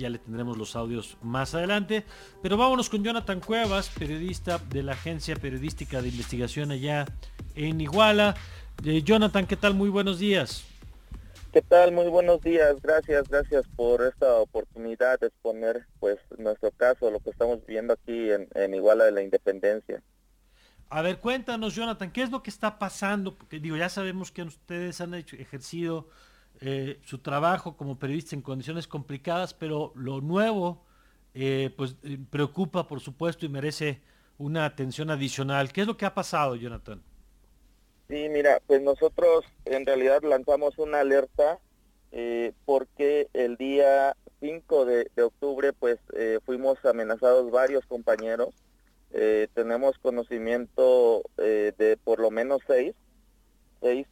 ya le tendremos los audios más adelante. Pero vámonos con Jonathan Cuevas, periodista de la Agencia Periodística de Investigación allá en Iguala. Eh, Jonathan, ¿qué tal? Muy buenos días. ¿Qué tal? Muy buenos días. Gracias, gracias por esta oportunidad de exponer pues nuestro caso, lo que estamos viendo aquí en, en Iguala de la Independencia. A ver, cuéntanos, Jonathan, ¿qué es lo que está pasando? Porque digo, ya sabemos que ustedes han hecho, ejercido eh, su trabajo como periodista en condiciones complicadas, pero lo nuevo, eh, pues eh, preocupa, por supuesto, y merece una atención adicional. ¿Qué es lo que ha pasado, Jonathan? Sí, mira, pues nosotros en realidad lanzamos una alerta eh, porque el día 5 de, octubre pues eh, fuimos amenazados varios compañeros. Tenemos conocimiento de por lo menos seis,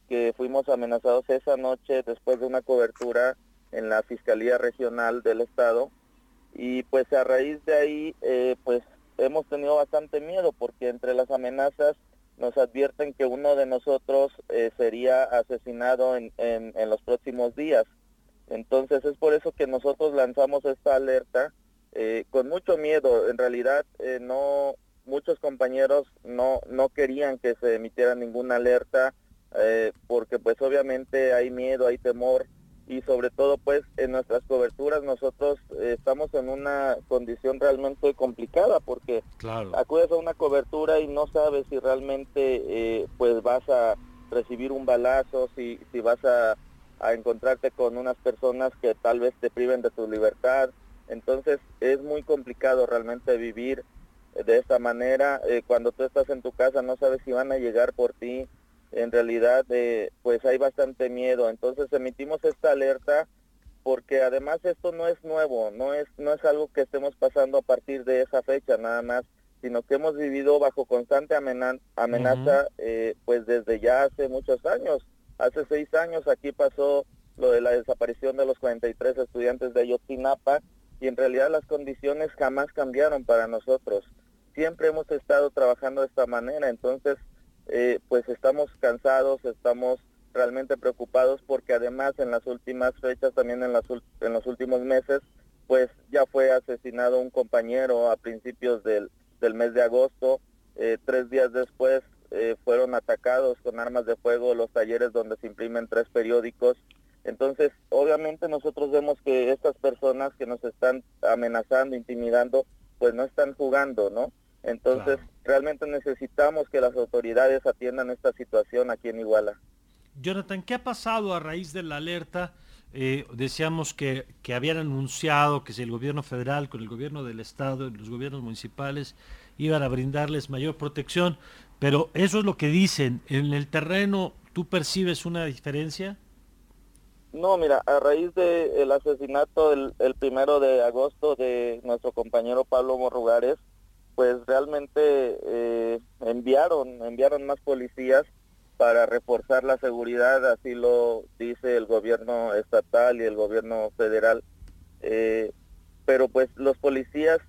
que fuimos amenazados esa noche después de una cobertura en la Fiscalía Regional del Estado. Y pues a raíz de ahí pues hemos tenido bastante miedo porque entre las amenazas nos advierten que uno de nosotros eh, sería asesinado en, en, los próximos días. Entonces es por eso que nosotros lanzamos esta alerta eh, con mucho miedo. En realidad eh, no muchos compañeros no no querían que se emitiera ninguna alerta porque pues obviamente hay miedo, hay temor y sobre todo pues en nuestras coberturas nosotros eh, estamos en una condición realmente complicada porque acudes a una cobertura y no sabes si realmente eh, pues vas a recibir un balazo, si, si vas a, encontrarte con unas personas que tal vez te priven de tu libertad. Entonces es muy complicado realmente vivir de esta manera. Eh, cuando tú estás en tu casa no sabes si van a llegar por ti, en realidad eh, pues hay bastante miedo. Entonces emitimos esta alerta porque además esto no es nuevo, no es, no es algo que estemos pasando a partir de esa fecha nada más, sino que hemos vivido bajo constante amenaza eh, pues desde ya hace muchos años. Hace seis años aquí pasó lo de la desaparición de los 43 estudiantes de Ayotzinapa y en realidad las condiciones jamás cambiaron para nosotros. Siempre hemos estado trabajando de esta manera, entonces eh, pues estamos cansados, estamos realmente preocupados porque además en las últimas fechas, también en, las, en los últimos meses, pues ya fue asesinado un compañero a principios del, del mes de agosto. Eh, tres días después eh, fueron atacados con armas de fuego los talleres donde se imprimen tres periódicos. Entonces, obviamente nosotros vemos que estas personas que nos están amenazando, intimidando, pues no están jugando, ¿no? Entonces, realmente necesitamos que las autoridades atiendan esta situación aquí en Iguala. Jonathan, ¿qué ha pasado a raíz de la alerta? Eh, decíamos que, que, habían anunciado que si el gobierno federal con el gobierno del estado y los gobiernos municipales iban a brindarles mayor protección, pero eso es lo que dicen. ¿En el terreno tú percibes una diferencia? No, mira, a raíz del asesinato el, el primero de agosto de nuestro compañero Pablo Morrugares, pues realmente eh, enviaron, enviaron más policías para reforzar la seguridad, así lo dice el gobierno estatal y el gobierno federal. Eh, pero pues los policías,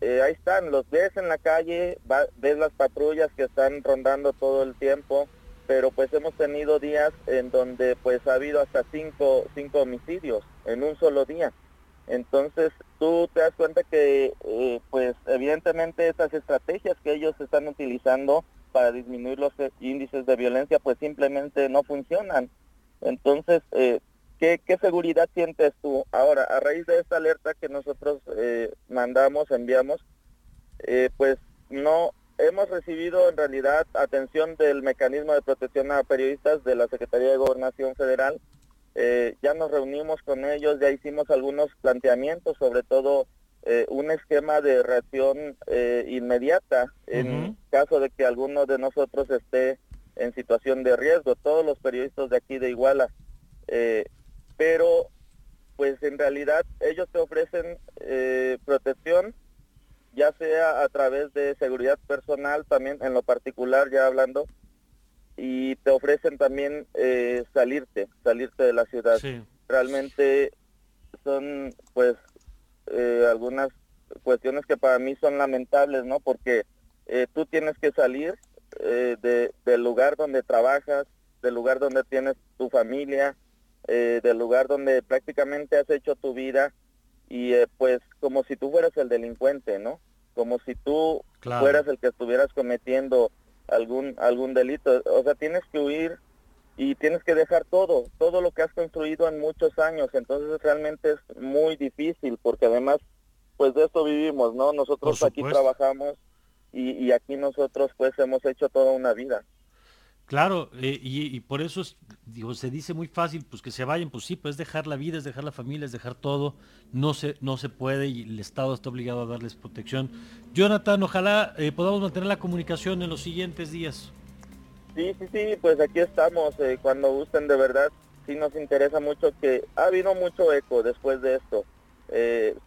eh, ahí están, los ves en la calle, ves las patrullas que están rondando todo el tiempo, pero pues hemos tenido días en donde pues ha habido hasta cinco, cinco homicidios en un solo día. Entonces tú te das cuenta que eh, pues evidentemente estas estrategias que ellos están utilizando para disminuir los eh, índices de violencia pues simplemente no funcionan. Entonces, eh, ¿qué, seguridad sientes tú? Ahora, a raíz de esta alerta que nosotros mandamos, enviamos, pues no hemos recibido en realidad atención del mecanismo de protección a periodistas de la Secretaría de Gobernación Federal eh, ya nos reunimos con ellos, ya hicimos algunos planteamientos, sobre todo eh, un esquema de reacción eh, inmediata en caso de que alguno de nosotros esté en situación de riesgo, todos los periodistas de aquí de Iguala. pero, pues en realidad ellos te ofrecen protección, ya sea a través de seguridad personal, también en lo particular, ya hablando, y te ofrecen también eh, salirte, salirte de la ciudad. Realmente son pues eh, algunas cuestiones que para mí son lamentables, ¿no? Porque eh, tú tienes que salir de, del lugar donde trabajas, del lugar donde tienes tu familia, del lugar donde prácticamente has hecho tu vida y eh, pues como si tú fueras el delincuente, ¿no? Como si tú fueras el que estuvieras cometiendo algún algún delito. O sea, tienes que huir y tienes que dejar todo, todo lo que has construido en muchos años. Entonces realmente es muy difícil porque además, pues de esto vivimos, ¿no? Nosotros aquí trabajamos y, y aquí nosotros pues hemos hecho toda una vida. Claro, eh, y, por eso digo, se dice muy fácil, pues que se vayan, pues sí, pues dejar la vida, es dejar la familia, es dejar todo, no se, no se puede y el Estado está obligado a darles protección. Jonathan, ojalá eh, podamos mantener la comunicación en los siguientes días. Sí, sí, sí, pues aquí estamos, eh, cuando gusten de verdad, sí nos interesa mucho que ha habido mucho eco después de esto.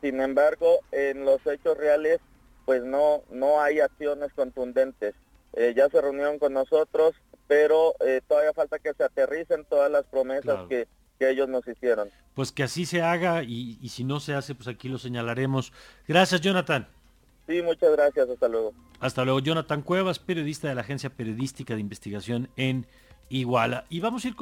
sin embargo, en los hechos reales, pues no, no hay acciones contundentes. ya se reunieron con nosotros, pero eh, todavía falta que se aterricen todas las promesas que, ellos nos hicieron. Pues que así se haga y, y, si no se hace, pues aquí lo señalaremos. Gracias, Jonathan. Sí, muchas gracias. Hasta luego. Hasta luego, Jonathan Cuevas, periodista de la Agencia Periodística de Investigación en Iguala. Y vamos a ir